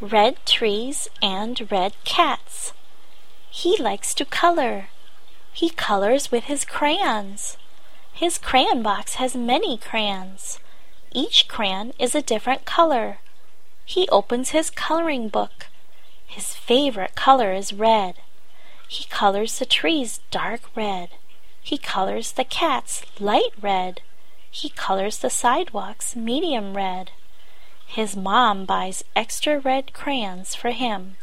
red trees and red cats. He likes to color. He colors with his crayons. His crayon box has many crayons. Each crayon is a different color. He opens his coloring book. His favorite color is red. He colors the trees dark red. He colors the cats light red. He colors the sidewalks medium red. His mom buys extra red crayons for him.